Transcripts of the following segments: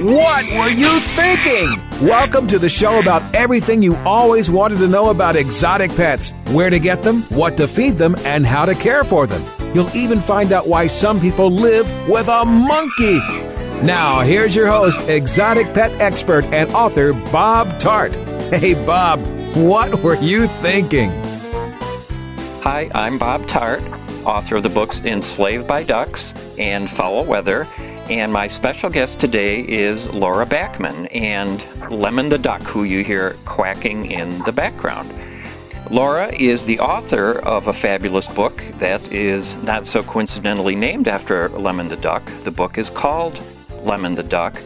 What were you thinking? Welcome to the show about everything you always wanted to know about exotic pets where to get them, what to feed them, and how to care for them. You'll even find out why some people live with a monkey. Now, here's your host, exotic pet expert and author Bob Tarte. Hey, Bob, what were you thinking? Hi, I'm Bob Tarte, author of the books Enslaved by Ducks and Fowl Weather and my special guest today is Laura Backman and Lemon the Duck, who you hear quacking in the background. Laura is the author of a fabulous book that is not so coincidentally named after Lemon the Duck. The book is called Lemon the Duck,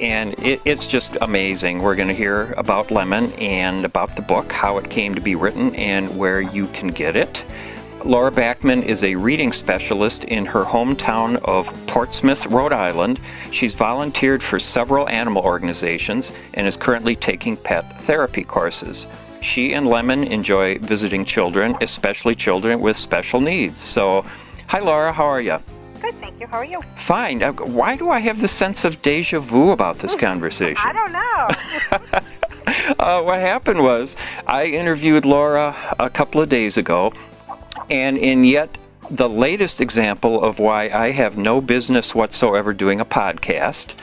and it, it's just amazing. We're going to hear about Lemon and about the book, how it came to be written, and where you can get it. Laura Backman is a reading specialist in her hometown of Portsmouth, Rhode Island. She's volunteered for several animal organizations and is currently taking pet therapy courses. She and Lemon enjoy visiting children, especially children with special needs. So, hi Laura, how are you? Good, thank you. How are you? Fine. Uh, why do I have the sense of deja vu about this conversation? I don't know. uh, what happened was I interviewed Laura a couple of days ago and in yet the latest example of why I have no business whatsoever doing a podcast,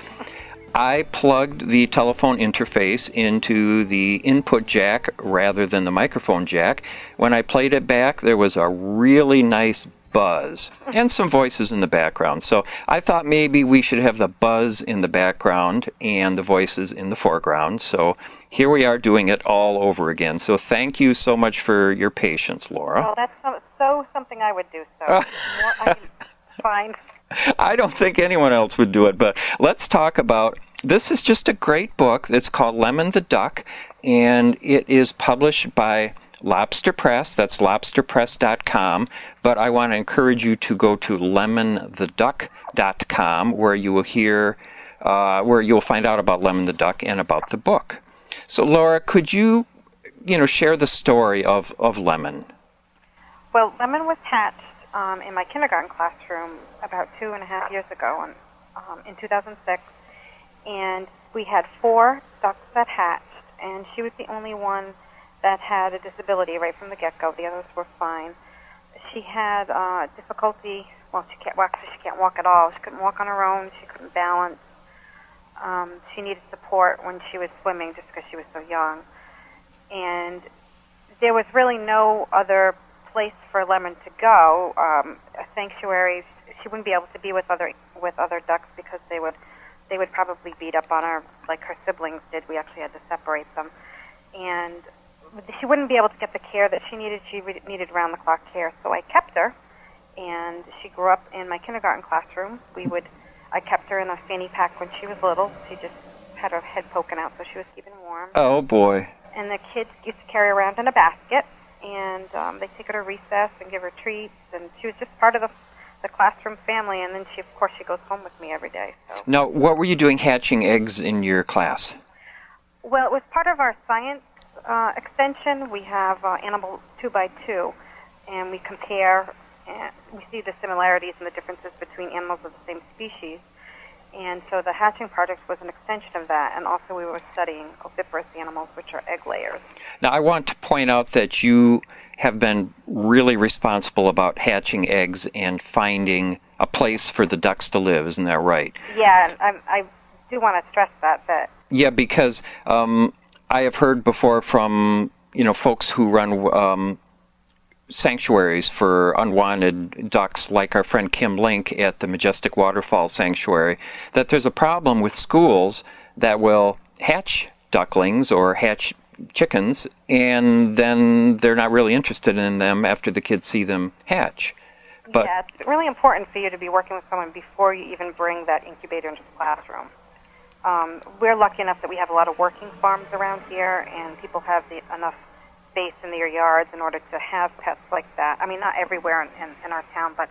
I plugged the telephone interface into the input jack rather than the microphone jack. When I played it back, there was a really nice buzz and some voices in the background. So I thought maybe we should have the buzz in the background and the voices in the foreground. So here we are doing it all over again. So thank you so much for your patience, Laura. Well, that's so, so something I would do. So more, I fine. I don't think anyone else would do it, but let's talk about. This is just a great book. It's called Lemon the Duck, and it is published by Lobster Press. That's lobsterpress.com. But I want to encourage you to go to lemontheduck.com, where you will hear, uh, where you'll find out about Lemon the Duck and about the book. So, Laura, could you, you know, share the story of, of Lemon? Well, Lemon was hatched um, in my kindergarten classroom about two and a half years ago in, um, in 2006. And we had four ducks that hatched, and she was the only one that had a disability right from the get-go. The others were fine. She had uh, difficulty. Well, she can't walk. She can't walk at all. She couldn't walk on her own. She couldn't balance. Um, she needed support when she was swimming just because she was so young. And there was really no other place for Lemon to go. Um, a sanctuary, she wouldn't be able to be with other with other ducks because they would they would probably beat up on her like her siblings did. We actually had to separate them, and she wouldn't be able to get the care that she needed. She re- needed round the clock care, so I kept her, and she grew up in my kindergarten classroom. We would I kept her in a fanny pack when she was little. She just had her head poking out, so she was keeping warm. Oh boy! And the kids used to carry around in a basket, and um, they take her to recess and give her treats, and she was just part of the the classroom family. And then she, of course, she goes home with me every day. So. Now, what were you doing hatching eggs in your class? Well, it was part of our science uh, extension. We have uh, animal two by two, and we compare and we see the similarities and the differences between animals of the same species. And so the hatching project was an extension of that, and also we were studying oviparous animals, which are egg layers. Now, I want to point out that you have been really responsible about hatching eggs and finding a place for the ducks to live. Isn't that right? Yeah, I, I do want to stress that. That yeah, because um, I have heard before from you know folks who run um, sanctuaries for unwanted ducks, like our friend Kim Link at the Majestic Waterfowl Sanctuary, that there's a problem with schools that will hatch ducklings or hatch chickens, and then they're not really interested in them after the kids see them hatch. But yeah, it's really important for you to be working with someone before you even bring that incubator into the classroom. um, we're lucky enough that we have a lot of working farms around here, and people have the, enough space in their yards in order to have pets like that. I mean, not everywhere in, in, in our town, but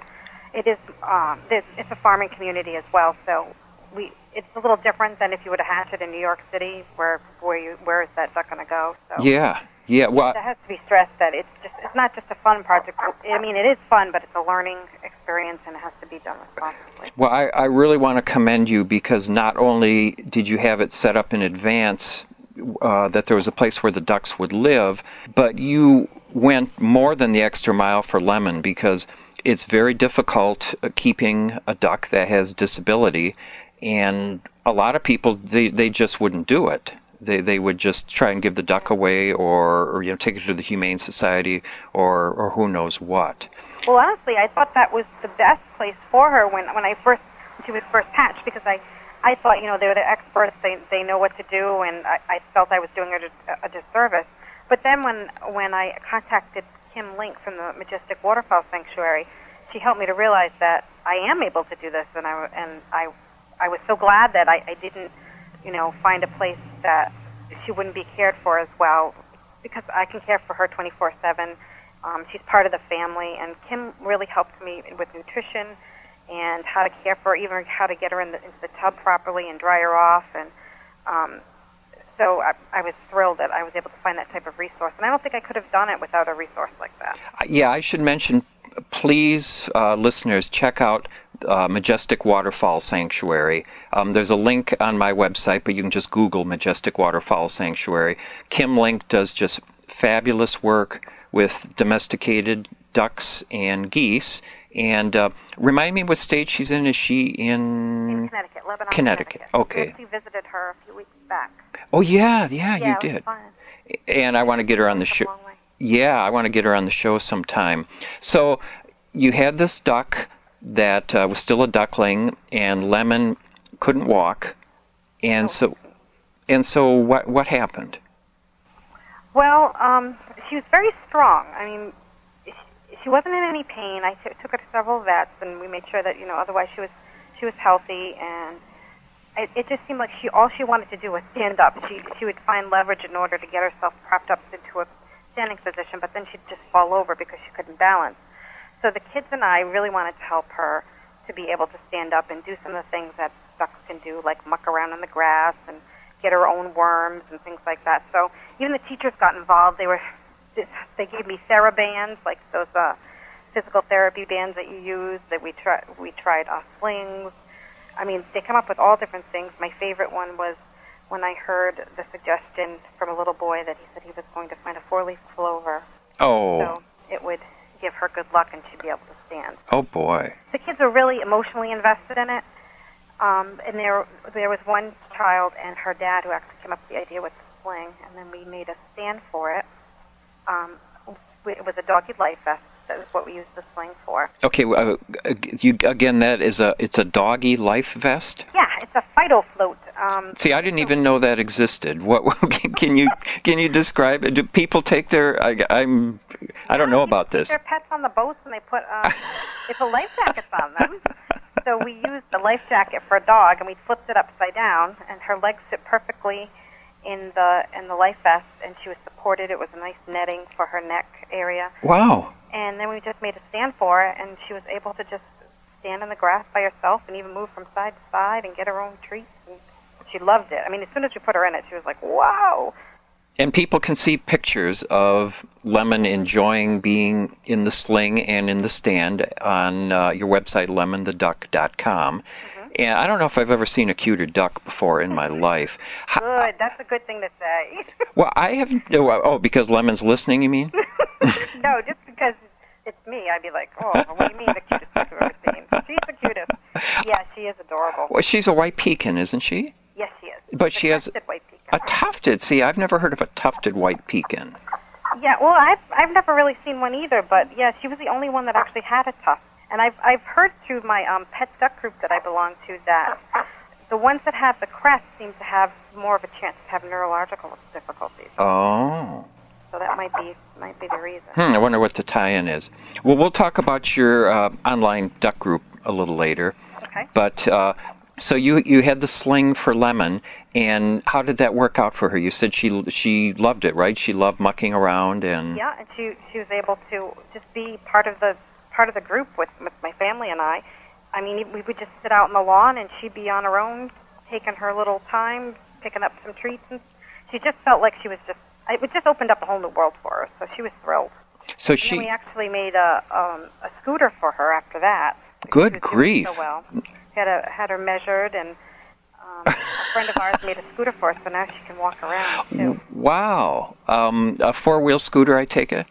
it is. Um, it's a farming community as well, so we. It's a little different than if you were to hatch it in New York City, where where you where is that duck going to go? So Yeah, yeah. Well, that has to be stressed that it's just it's not just a fun project. I mean, it is fun, but it's a learning experience and it has to be done responsibly. Well, I, I really want to commend you because not only did you have it set up in advance uh, that there was a place where the ducks would live, but you went more than the extra mile for Lemon because it's very difficult uh, keeping a duck that has disability, and a lot of people they, they just wouldn't do it. They they would just try and give the duck away, or, or you know take it to the humane society, or or who knows what. Well, honestly, I thought that was the best place for her when when I first when she was first hatched because I I thought you know they're the experts they they know what to do and I, I felt I was doing a, a disservice. But then when when I contacted Kim Link from the Majestic Waterfowl Sanctuary, she helped me to realize that I am able to do this and I and I I was so glad that I, I didn't you know find a place that she wouldn't be cared for as well because I can care for her 24 seven um, she's part of the family, and Kim really helped me with nutrition and how to care for her, even how to get her in the, into the tub properly and dry her off. And um, so I, I was thrilled that I was able to find that type of resource. And I don't think I could have done it without a resource like that. Uh, Yeah, I should mention, please, uh, listeners, check out uh, Majestic Waterfowl Sanctuary. Um, there's a link on my website, but you can just Google Majestic Waterfowl Sanctuary. Kim Link does just fabulous work with domesticated ducks and geese. And uh, remind me what state she's in. Is she In in? Connecticut, Lebanon, Connecticut, okay. We visited her a few weeks back. Oh yeah, yeah, yeah, you did. fun. And I want to get her on the show. Yeah, I want to get her on the show sometime. So you had this duck that uh, was still a duckling, and Lemon couldn't walk, and so and so what what happened? Well, um, she was very strong. I mean, she- wasn't in any pain. I t- took her to several vets, and we made sure that you know. Otherwise, she was she was healthy, and it, it just seemed like she all she wanted to do was stand up. She she would find leverage in order to get herself propped up into a standing position, but then she'd just fall over because she couldn't balance. So the kids and I really wanted to help her to be able to stand up and do some of the things that ducks can do, like muck around in the grass and get her own worms and things like that. So even the teachers got involved. They were they gave me TheraBands, like those uh, physical therapy bands that you use. That we tried we tried uh, slings. I mean, they come up with all different things. My favorite one was when I heard the suggestion from a little boy that he said he was going to find a four-leaf clover, Oh, so it would give her good luck and she'd be able to stand oh boy. the kids are really emotionally invested in it. Um, and there, there was one child and her dad who actually came up with the idea with the sling, and then we made a stand for it. Um, was a doggy life vest. That was what we used the sling for. Okay, uh, you again. That is a it's a doggy life vest. Yeah, it's a Fido Float. Um, See, I didn't even know that existed. What can you can you describe it? Do people take their? I, I'm I don't know about this. Their pets on the boats, and they put um, they put life jackets on them. So we used the life jacket for a dog, and we flipped it upside down, and her legs fit perfectly in the in the life vest, and she was supported. It was a nice netting for her neck area, Wow. and then we just made a stand for her, and she was able to just stand in the grass by herself, and even move from side to side, and get her own treats. And she loved it. I mean, as soon as we put her in it, she was like, "Wow!" And people can see pictures of Lemon enjoying being in the sling and in the stand on uh, your website, lemontheduck.com. And I don't know if I've ever seen a cuter duck before in my life. Good. That's a good thing to say. Well, I have. Oh, because Lemon's listening, you mean? no, just because it's me, I'd be like, "Oh, what do you mean the cutest duck I've ever seen?" She's the cutest. Yeah, she is adorable. Well, she's a white pekin, isn't she? Yes, she is. But The she has crested white peacock. a tufted. See, I've never heard of a tufted white pekin. Yeah, well, I've I've never really seen one either, but yeah, she was the only one that actually had a tuft. And I've I've heard through my um, pet duck group that I belong to that the ones that have the crest seem to have more of a chance to have neurological difficulties. Oh. So that might be might be the reason. Hmm, I wonder what the tie-in is. Well, we'll talk about your uh, online duck group a little later. Okay. But uh, So you you had the sling for Lemon, and how did that work out for her? You said she she loved it, right? She loved mucking around and Yeah, and she she was able to just be part of the part of the group with with my family and I. I mean, we would just sit out on the lawn, and she'd be on her own, taking her little time, picking up some treats, and she just felt like she was just. It just opened up a whole new world for her, so she was thrilled. So And she we actually made a um, a scooter for her after that. Good She was doing grief. So well, had a had her measured, and um, a friend of ours made a scooter for her, so now she can walk around too. wow, um, a four wheel scooter, I take it.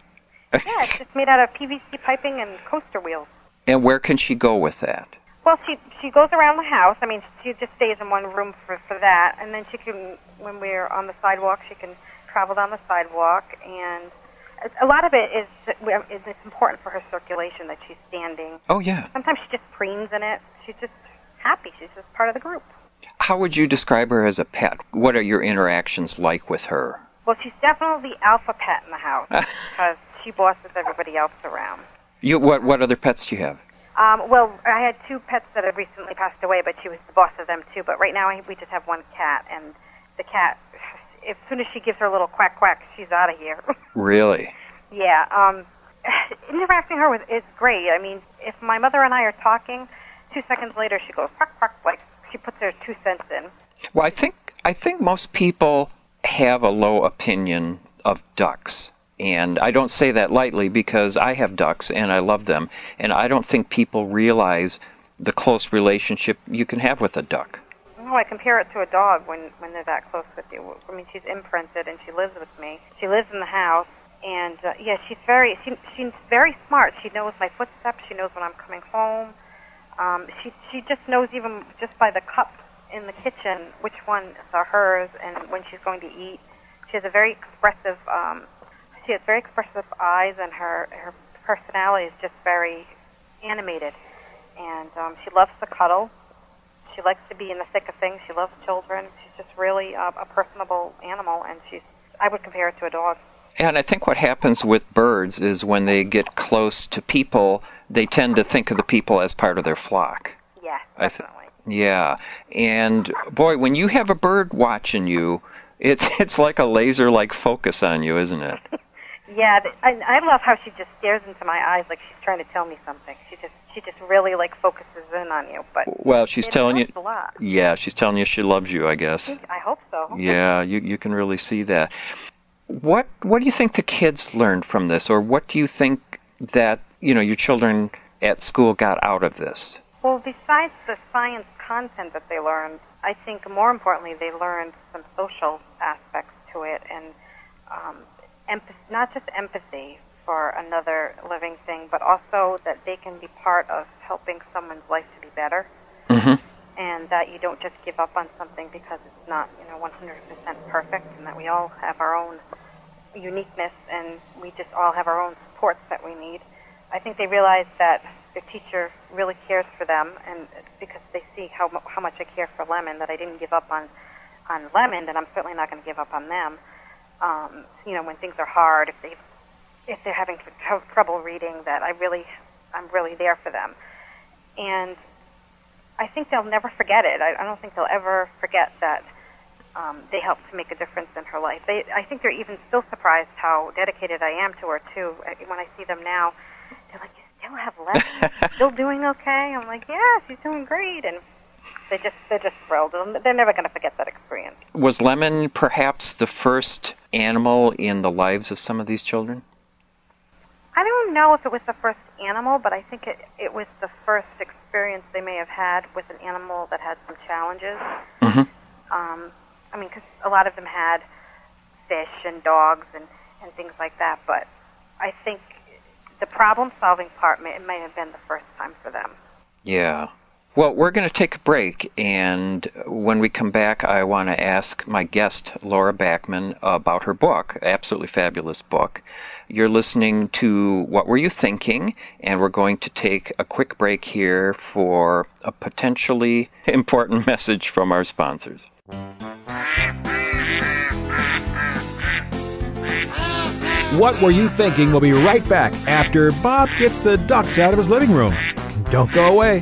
Yeah, it's just made out of PVC piping and coaster wheels. And where can she go with that? Well, she she goes around the house. I mean, she just stays in one room for for that, and then she can, when we're on the sidewalk, she can travel down the sidewalk, and a- lot of it is is it's important for her circulation that she's standing. Oh yeah. Sometimes she just preens in it. She's just happy. She's just part of the group. How would you describe her as a pet? What are your interactions like with her? Well, she's definitely the alpha pet in the house because she bosses everybody else around. You what what other pets do you have? Um, well, I had two pets that have recently passed away, but she was the boss of them too. But right now, I, we just have one cat, and the cat, as soon as she gives her little quack quack, she's out of here. Really? yeah, um, interacting her with is great. I mean, if my mother and I are talking, two seconds later she goes quack quack, like she puts her two cents in. Well, I think I think most people have a low opinion of ducks. And I don't say that lightly because I have ducks and I love them. And I don't think people realize the close relationship you can have with a duck. No, I compare it to a dog when when they're that close with you. I mean, she's imprinted and she lives with me. She lives in the house, and uh, yeah, she's very she, she's very smart. She knows my footsteps. She knows when I'm coming home. Um, she she just knows even just by the cups in the kitchen which ones are hers and when she's going to eat. She has a very expressive. Um, she has very expressive eyes, and her her personality is just very animated. And um, she loves to cuddle. She likes to be in the thick of things. She loves children. She's just really uh, a personable animal, and she's. I would compare it to a dog. And I think what happens with birds is when they get close to people, they tend to think of the people as part of their flock. Yeah, I th- definitely. Yeah. And boy, when you have a bird watching you, it's it's like a laser like focus on you, isn't it? Yeah, I, I love how she just stares into my eyes like she's trying to tell me something. She just she just really like focuses in on you. But Well, she's telling you helps a lot. Yeah, she's telling you she loves you, I guess. I hope so. Yeah, you you can really see that. What what do you think the kids learned from this or what do you think that, you know, your children at school got out of this? Well, besides the science content that they learned, I think more importantly they learned some social aspects to it and um, empathy, not just empathy for another living thing, but also that they can be part of helping someone's life to be better, Mhm. and that you don't just give up on something because it's not, you know, 100% perfect, and that we all have our own uniqueness, and we just all have our own supports that we need. I think they realize that their teacher really cares for them, and because they see how how much I care for Lemon, that I didn't give up on on Lemon, and I'm certainly not going to give up on them. Um, you know, when things are hard, if they if they're having tr- trouble reading, that I really I'm really there for them, and I think they'll never forget it. I, I don't think they'll ever forget that um, they helped to make a difference in her life. They, I think they're even still surprised how dedicated I am to her too. I- When I see them now, they're like, "You still have Lemon? still doing okay?" I'm like, "Yeah, she's doing great," and they just they're just thrilled. They're never going to forget that experience. Was Lemon perhaps the first animal in the lives of some of these children? I don't know if it was the first animal, but I think it it was the first experience they may have had with an animal that had some challenges. Mhm. Um, I mean, because a lot of them had fish and dogs and and things like that, but I think the problem-solving part may, it may have been the first time for them. Yeah. Well, we're going to take a break, and when we come back, I want to ask my guest, Laura Backman, about her book, absolutely fabulous book. You're listening to What Were You Thinking? And we're going to take a quick break here for a potentially important message from our sponsors. What Were You Thinking? We'll be right back after Bob gets the ducks out of his living room. Don't go away.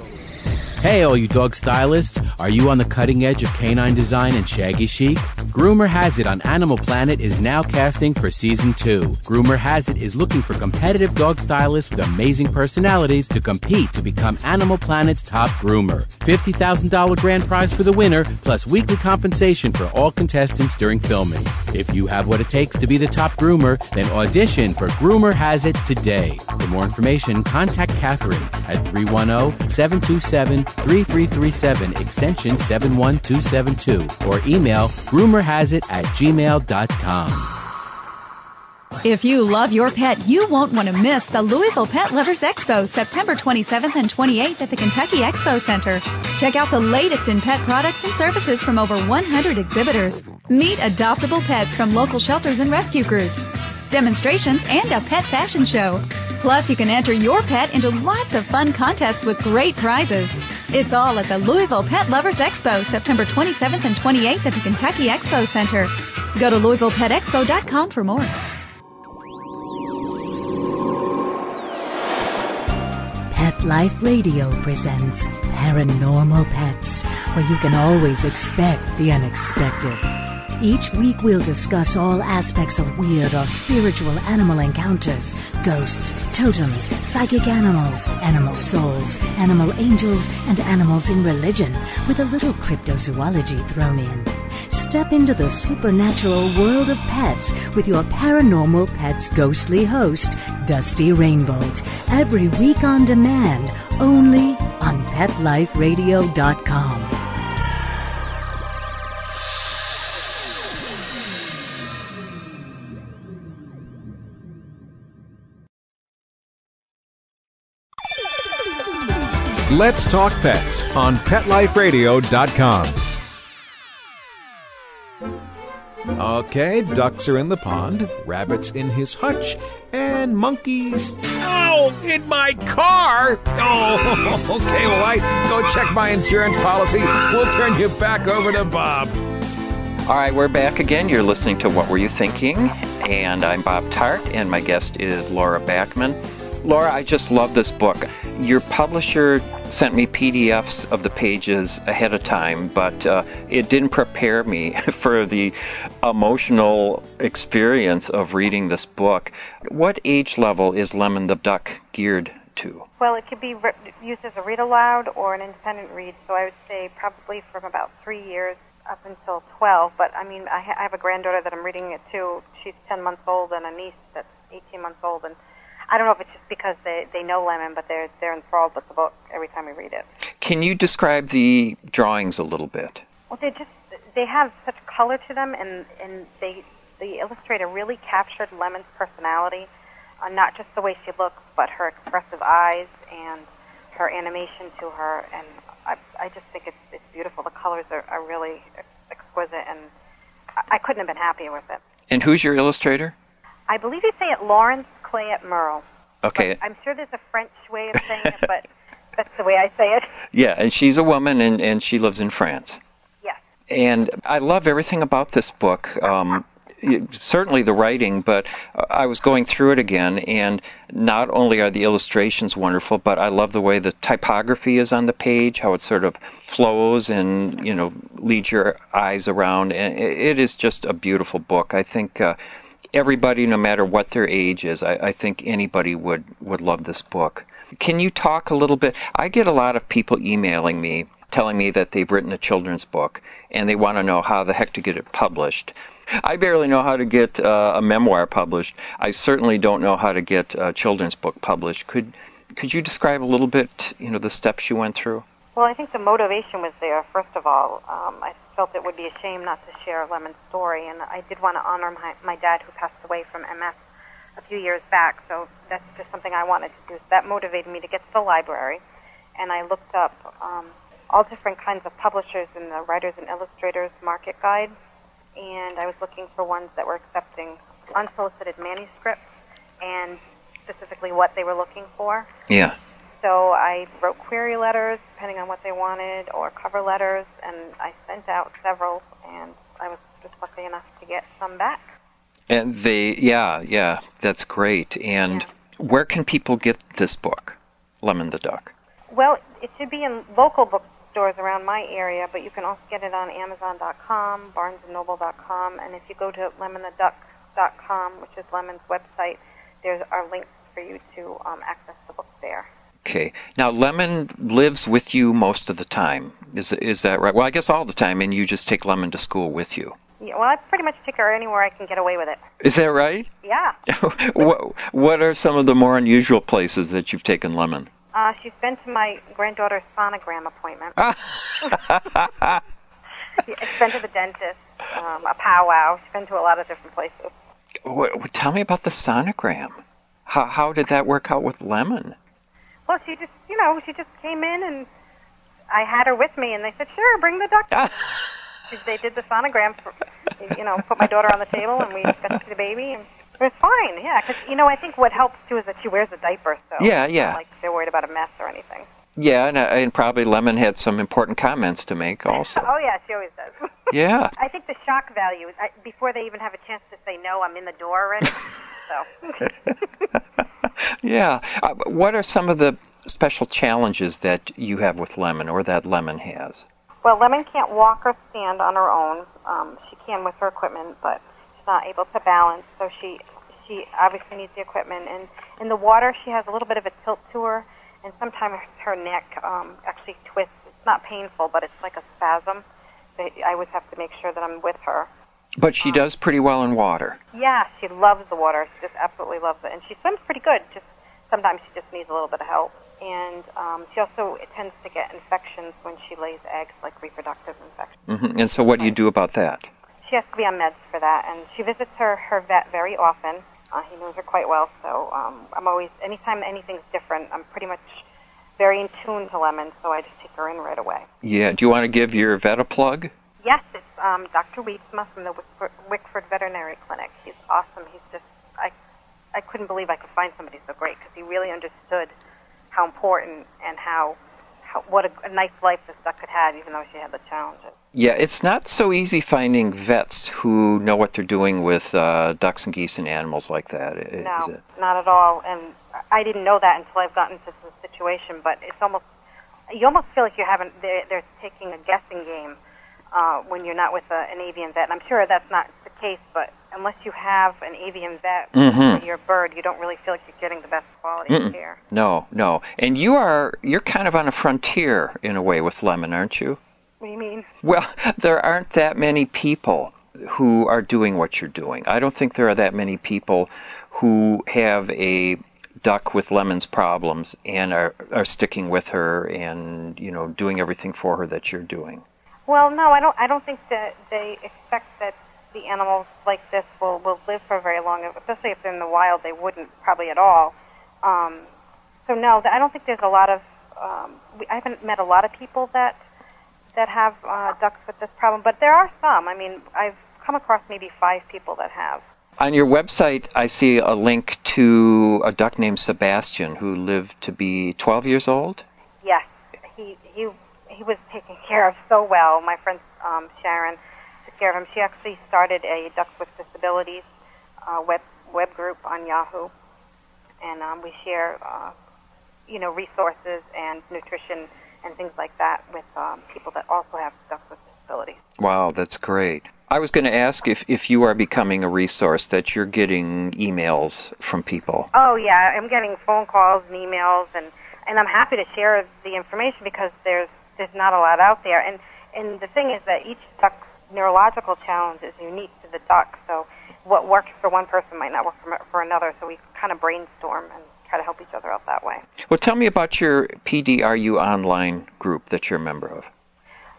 Hey, all you dog stylists, are you on the cutting edge of canine design and shaggy chic? Groomer Has It on Animal Planet is now casting for season two. Groomer Has It is looking for competitive dog stylists with amazing personalities to compete to become Animal Planet's top groomer. $50,000 grand prize for the winner, plus weekly compensation for all contestants during filming. If you have what it takes to be the top groomer, then audition for Groomer Has It today. For more information, contact Catherine at 310 727 3337 extension 71272 or email groomerhasit at gmail.com. If you love your pet, you won't want to miss the Louisville Pet Lovers Expo September 27th and 28th at the Kentucky Expo Center. Check out the latest in pet products and services from over 100 exhibitors. Meet adoptable pets from local shelters and rescue groups. Demonstrations and a pet fashion show. Plus, you can enter your pet into lots of fun contests with great prizes. It's all at the Louisville Pet Lovers Expo September 27th and 28th at the Kentucky Expo Center. Go to LouisvillePetExpo.com for more. Pet Life Radio presents Paranormal Pets, where you can always expect the unexpected. Each week we'll discuss all aspects of weird or spiritual animal encounters, ghosts, totems, psychic animals, animal souls, animal angels, and animals in religion, with a little cryptozoology thrown in. Step into the supernatural world of pets with your paranormal pets ghostly host, Dusty Rainbolt, every week on demand, only on PetLifeRadio.com. Let's Talk Pets on PetLifeRadio.com. Okay, ducks are in the pond, rabbits in his hutch, and monkeys. Ow! In my car! Oh, okay, well, I go check my insurance policy. We'll turn you back over to Bob. All right, we're back again. You're listening to What Were You Thinking? And I'm Bob Tarte, and my guest is Laura Backman. Laura, I just love this book. Your publisher sent me PDFs of the pages ahead of time, but uh, it didn't prepare me for the emotional experience of reading this book. What age level is Lemon the Duck geared to? Well, it could be re- used as a read aloud or an independent read, so I would say probably from about three years up until 12. But I mean, I, ha- I have a granddaughter that I'm reading it to. She's 10 months old, and a niece that's 18 months old, and I don't know if it's just because they, they know Lemon, but they're they're enthralled with the book every time we read it. Can you describe the drawings a little bit? Well, they just they have such color to them, and and they the illustrator really captured Lemon's personality, uh, not just the way she looks, but her expressive eyes and her animation to her, and I I just think it's it's beautiful. The colors are, are really exquisite, and I, I couldn't have been happier with it. And who's your illustrator? I believe you say it Lawrence Clayette Merle. Okay. But I'm sure there's a French way of saying it, but that's the way I say it. Yeah, and she's a woman, and, and she lives in France. Yes. And I love everything about this book. Um, certainly the writing, but I was going through it again, and not only are the illustrations wonderful, but I love the way the typography is on the page, how it sort of flows and you know leads your eyes around, and it is just a beautiful book. I think. Uh, Everybody, no matter what their age is, I, I think anybody would, would love this book. Can you talk a little bit? I get a lot of people emailing me telling me that they've written a children's book and they want to know how the heck to get it published. I barely know how to get uh, a memoir published. I certainly don't know how to get a children's book published. Could could you describe a little bit, you know, the steps you went through? Well, I think the motivation was there. First of all, um, I felt it would be a shame not to share Lemon's story, and I did want to honor my, my dad who passed away from MS a few years back. So that's just something I wanted to do. So that motivated me to get to the library, and I looked up um, all different kinds of publishers in the Writers and Illustrators Market Guide, and I was looking for ones that were accepting unsolicited manuscripts and specifically what they were looking for. Yeah. So I wrote query letters depending on what they wanted, or cover letters, and I sent out several, and I was just lucky enough to get some back. And they, yeah, yeah, that's great. And where can people get this book, Lemon the Duck? Well, it should be in local bookstores around my area, but you can also get it on Amazon.com, BarnesandNoble.com, and if you go to LemonTheDuck.com, which is Lemon's website, there are links for you to um, access the book there. Okay. Now, Lemon lives with you most of the time. Is is that right? Well, I guess all the time, and you just take Lemon to school with you. Yeah, well, I pretty much take her anywhere I can get away with it. Is that right? Yeah. what What are some of the more unusual places that you've taken Lemon? Uh, she's been to my granddaughter's sonogram appointment. she's been to the dentist, um, a powwow. She's been to a lot of different places. What, tell me about the sonogram. How how did that work out with Lemon? Well, she just, you know, she just came in and I had her with me, and they said, "Sure, bring the doctor." they did the sonogram, for, you know, put my daughter on the table, and we got to see the baby, and it was fine. Yeah, because you know, I think what helps too is that she wears a diaper, so Yeah, yeah. like they're worried about a mess or anything. Yeah, and, uh, and probably Lemon had some important comments to make also. oh yeah, she always does. Yeah. I think the shock value is I, before they even have a chance to say no, I'm in the door already. so. Yeah. Uh, what are some of the special challenges that you have with Lemon or that Lemon has? Well, Lemon can't walk or stand on her own. Um, she can with her equipment, but she's not able to balance. So she she obviously needs the equipment. And in the water, she has a little bit of a tilt to her, and sometimes her neck um, actually twists. It's not painful, but it's like a spasm. I always have to make sure that I'm with her. But she does pretty well in water. Yeah, she loves the water. She just absolutely loves it, and she swims pretty good. Just sometimes she just needs a little bit of help. And um, she also tends to get infections when she lays eggs, like reproductive infections. hmm And so, what do you do about that? She has to be on meds for that, and she visits her her vet very often. Uh, he knows her quite well, so um, I'm always anytime anything's different, I'm pretty much very in tune to Lemon, so I just take her in right away. Yeah. Do you want to give your vet a plug? Yes, um, Dr. Wietzma from the Wickford, Wickford Veterinary Clinic. He's awesome. He's just I I couldn't believe I could find somebody so great because he really understood how important and how, how what a, a nice life this duck had had, even though she had the challenges. Yeah, it's not so easy finding vets who know what they're doing with uh, ducks and geese and animals like that. No, it? not at all. And I didn't know that until I've gotten into the situation. But it's almost you almost feel like you haven't. They're, they're taking a guessing game uh, when you're not with a, an avian vet. And I'm sure that's not the case, but unless you have an avian vet Mhm. for your bird, you don't really feel like you're getting the best quality Mm-mm. of care. No, no. And you are you're kind of on a frontier in a way with lemon, aren't you? What do you mean? Well, there aren't that many people who are doing what you're doing. I don't think there are that many people who have a duck with Lemon's problems and are are sticking with her and you know doing everything for her that you're doing. Well, no, I don't. I don't think that they expect that the animals like this will will live for very long. Especially if they're in the wild, they wouldn't probably at all. Um, so no, I don't think there's a lot of. Um, we, I haven't met a lot of people that that have uh, ducks with this problem, but there are some. I mean, I've come across maybe five people that have. On your website, I see a link to a duck named Sebastian who lived to be 12 years old. Yes, he he he was taken care of so well. My friend um, Sharon took care of him. She actually started a Ducks with Disabilities uh, web web group on Yahoo, and um, we share uh, you know resources and nutrition and things like that with um, people that also have ducks with disabilities. Wow, that's great. I was going to ask if, if you are becoming a resource that you're getting emails from people. Oh yeah, I'm getting phone calls and emails, and and I'm happy to share the information because there's there's not a lot out there. And and the thing is that each duck's neurological challenge is unique to the duck. So what works for one person might not work for, for another. So we kind of brainstorm and try to help each other out that way. Well, tell me about your PDRU online group that you're a member of.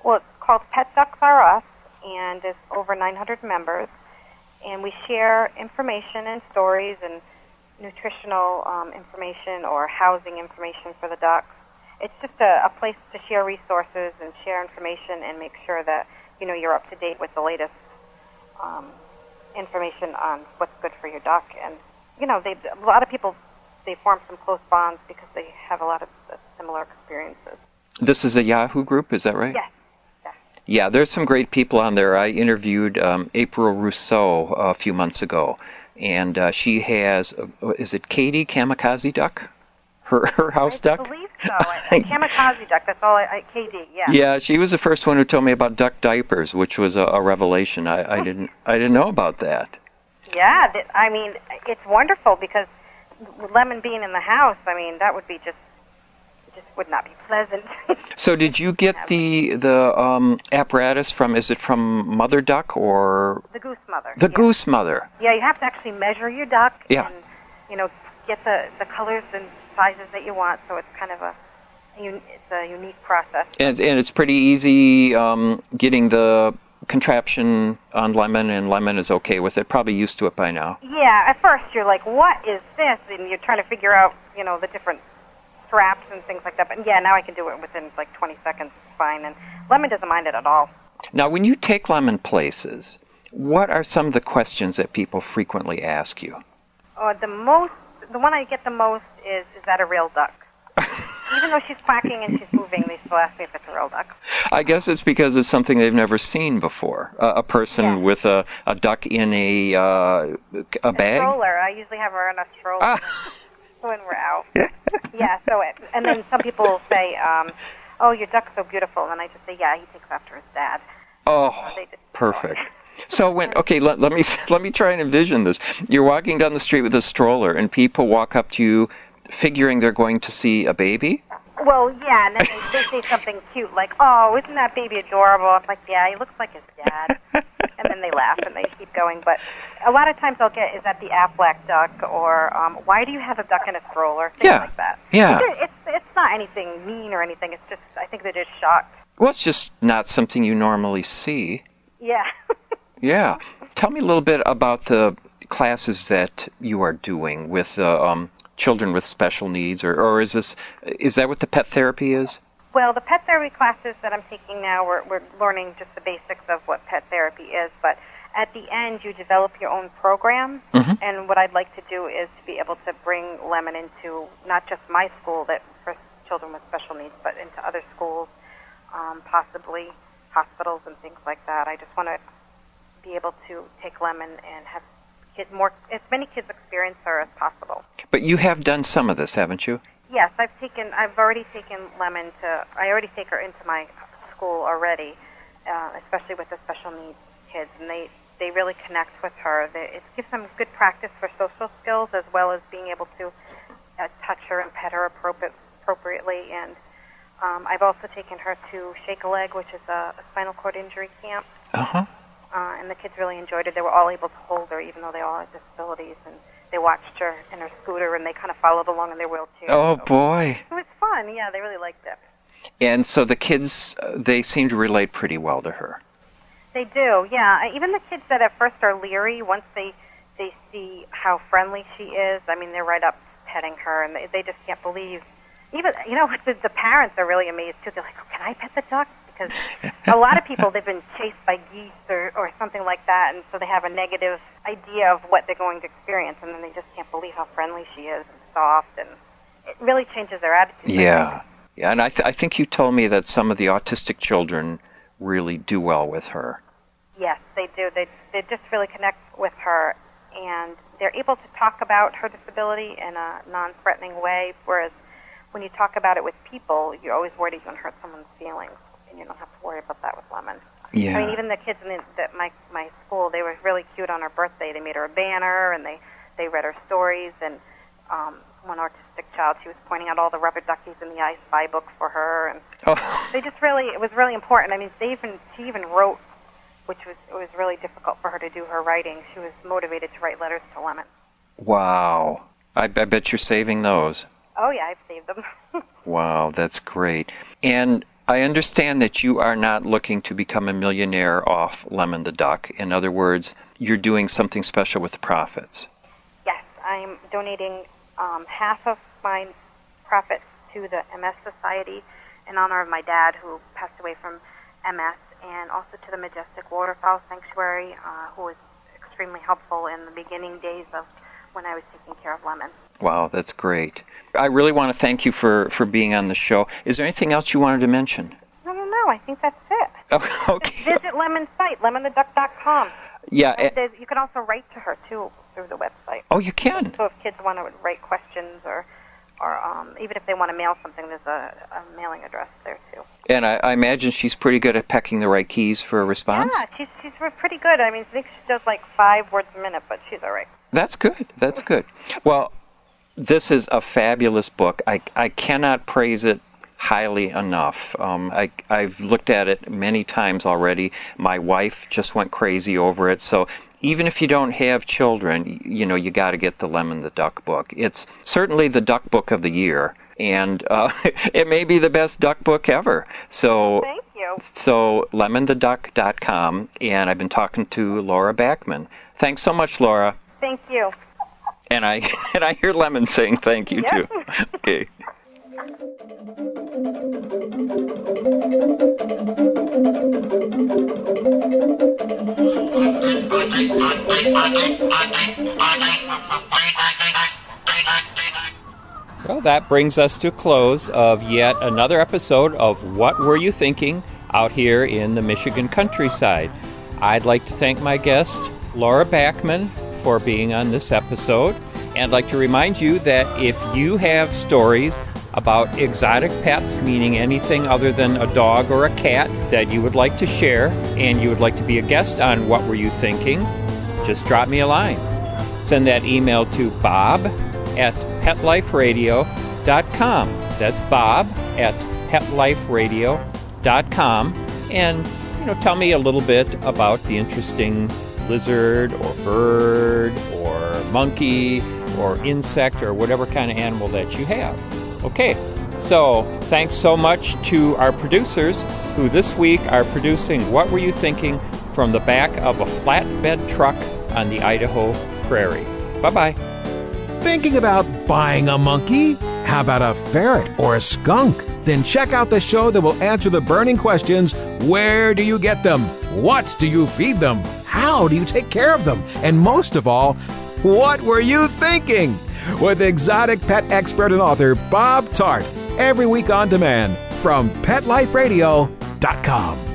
Well, it's called Pet Ducks Are Us, and it's over 900 members. And we share information and stories and nutritional um, information or housing information for the ducks. It's just a, a place to share resources and share information and make sure that you know you're up to date with the latest um, information on what's good for your duck. And you know, they a lot of people they form some close bonds because they have a lot of uh, similar experiences. This is a Yahoo group, is that right? Yes. Yeah, there's some great people on there. I interviewed um, April Rousseau a few months ago, and uh, she has, uh, is it Katie Kamikaze Duck? Her, her house I duck? I believe so. I- Kamikaze duck. That's all. I, I KD. Yeah. Yeah, she was the first one who told me about duck diapers, which was a, a revelation. I, I didn't I didn't know about that. Yeah. th- I mean, it's wonderful because lemon being in the house. I mean, that would be just it just would not be pleasant. So did you get the the um, apparatus from? Is it from Mother Duck or the goose mother. the yeah. Goose Mother? Yeah, you have to actually measure your duck Yeah. and you know get the the colors and sizes that you want. So it's kind of a un- it's a unique process. And, and it's pretty easy um, getting the contraption on Lemon, and Lemon is okay with it. Probably used to it by now. Yeah, at first you're like, what is this? And you're trying to figure out, you know, the different straps and things like that. But yeah, now I can do it within like 20 seconds, it's fine. And Lemon doesn't mind it at all. Now, when you take Lemon places, what are some of the questions that people frequently ask you? Oh, the most, the one I get the most is, is that a real duck? Even though she's quacking and she's moving, they still ask me if it's a real duck. I guess it's because it's something they've never seen before. Uh, a person Yeah. with a, a duck in a uh, a bag. Stroller. I usually have her in a stroller Ah. when we're out. yeah. So it, and then some people will say, um, "Oh, your duck's so beautiful," and I just say, "Yeah, he takes after his dad." Oh, they perfect. So when okay, let, let me let me try and envision this. You're walking down the street with a stroller, and people walk up to you, figuring they're going to see a baby. Well, yeah, and then they, they say something cute like, "Oh, isn't that baby adorable?" I'm like, "Yeah, he looks like his dad," and then they laugh and they keep going. But a lot of times I'll get, "Is that the Aflac duck?" or um, "Why do you have a duck in a stroller?" Things Yeah. like that. Yeah. It's, it's it's not anything mean or anything. It's just I think they're just shocked. Well, it's just not something you normally see. Yeah. Yeah. Tell me a little bit about the classes that you are doing with uh, um, children with special needs, or, or is this is that what the pet therapy is? Well, the pet therapy classes that I'm taking now, we're, we're learning just the basics of what pet therapy is. But at the end, you develop your own program. Mhm. And what I'd like to do is to be able to bring Lemon into not just my school that for children with special needs, but into other schools, um, possibly hospitals and things like that. I just want to be able to take Lemon and have kids more as many kids experience her as possible. But you have done some of this, haven't you? Yes, I've taken. I've already taken Lemon to. I already take her into my school already, uh, especially with the special needs kids, and they they really connect with her. They, it gives them good practice for social skills as well as being able to uh, touch her and pet her appropriate, appropriately. And um, I've also taken her to Shake a Leg, which is a, a spinal cord injury camp, Uh huh. Uh, and the kids really enjoyed it. They were all able to hold her, even though they all had disabilities, and they watched her in her scooter, and they kind of followed along in their wheelchair. Oh So boy. It was fun. Yeah, they really liked it. And so the kids, uh, they seem to relate pretty well to her. They do. Yeah, Uh, even the kids that at first are leery, once they they see how friendly she is, I mean, they're right up petting her, and they they just can't believe. Even you know, the, the parents are really amazed too. They're like, "Oh, can I pet the duck?" Because a lot of people they've been chased by geese or or something like that, and so they have a negative idea of what they're going to experience, and then they just can't believe how friendly she is and soft, and it really changes their attitude. Yeah. Yeah, and I, th- I think you told me that some of the autistic children really do well with her. Yes, they do. They they just really connect with her, and they're able to talk about her disability in a non-threatening way. Whereas when you talk about it with people, you're always worried you're going to hurt someone's feelings, and you don't have to worry about that with Lemon. Yeah. I mean, even the kids in the, that my my school, they were really cute on her birthday. They made her a banner, and they they read her stories. And um, one autistic child, she was pointing out all the rubber duckies in the I Spy book for her, and Oh. they just really it was really important. I mean, they even she even wrote which was it was really difficult for her to do her writing. She was motivated to write letters to Lemon. Wow. I, I bet you're saving those. Oh yeah, I've saved them. Wow, that's great. And I understand that you are not looking to become a millionaire off Lemon the Duck. In other words, you're doing something special with the profits. yes, I'm donating um, half of my profits to the MS Society in honor of my dad who passed away from MS, and also to the Majestic Waterfowl Sanctuary, uh, who was extremely helpful in the beginning days of when I was taking care of Lemon. Wow, that's great. I really want to thank you for, for being on the show. Is there anything else you wanted to mention? No, no, no. I think that's it. Oh, okay. Visit Lemon's site, lemontheduck.com. Yeah. eh, There's- You can also write to her too through the website. oh, you can. So if kids want to write questions or, or um, even if they want to mail something, there's a, a mailing address there too. And I, I imagine she's pretty good at pecking the right keys for a response. Yeah, she's she's pretty good. I mean, I think she does like five words a minute, but she's all right. That's good. That's good. Well, this is a fabulous book. I, I cannot praise it highly enough. Um, I, I've looked at it many times already. My wife just went crazy over it. So even if you don't have children, you know, you got to get the Lemon the Duck book. It's certainly the duck book of the year. And uh, it may be the best duck book ever. So Thank you. so lemontheduck.com, and I've been talking to Laura Backman. Thanks so much, Laura. Thank you. And I and I hear Lemon saying thank you Yeah. too. Okay. Well, that brings us to a close of yet another episode of What Were You Thinking out here in the Michigan countryside. I'd like to thank my guest, Laura Backman, for being on this episode. And I'd like to remind you that if you have stories about exotic pets, meaning anything other than a dog or a cat, that you would like to share and you would like to be a guest on What Were You Thinking, just drop me a line. Send that email to bob at petliferadio.com. That's bob at petliferadio.com. And, you know, tell me a little bit about the interesting lizard or bird or monkey or insect or whatever kind of animal that you have. Okay, so thanks so much to our producers who this week are producing What Were You Thinking from the back of a flatbed truck on the Idaho prairie. Bye bye. Thinking about buying a monkey? How about a ferret or a skunk? Then check out the show that will answer the burning questions Where do you get them? What do you feed them? How do you take care of them? And most of all, what were you thinking? With exotic pet expert and author Bob Tarte, every week on demand from PetLifeRadio.com.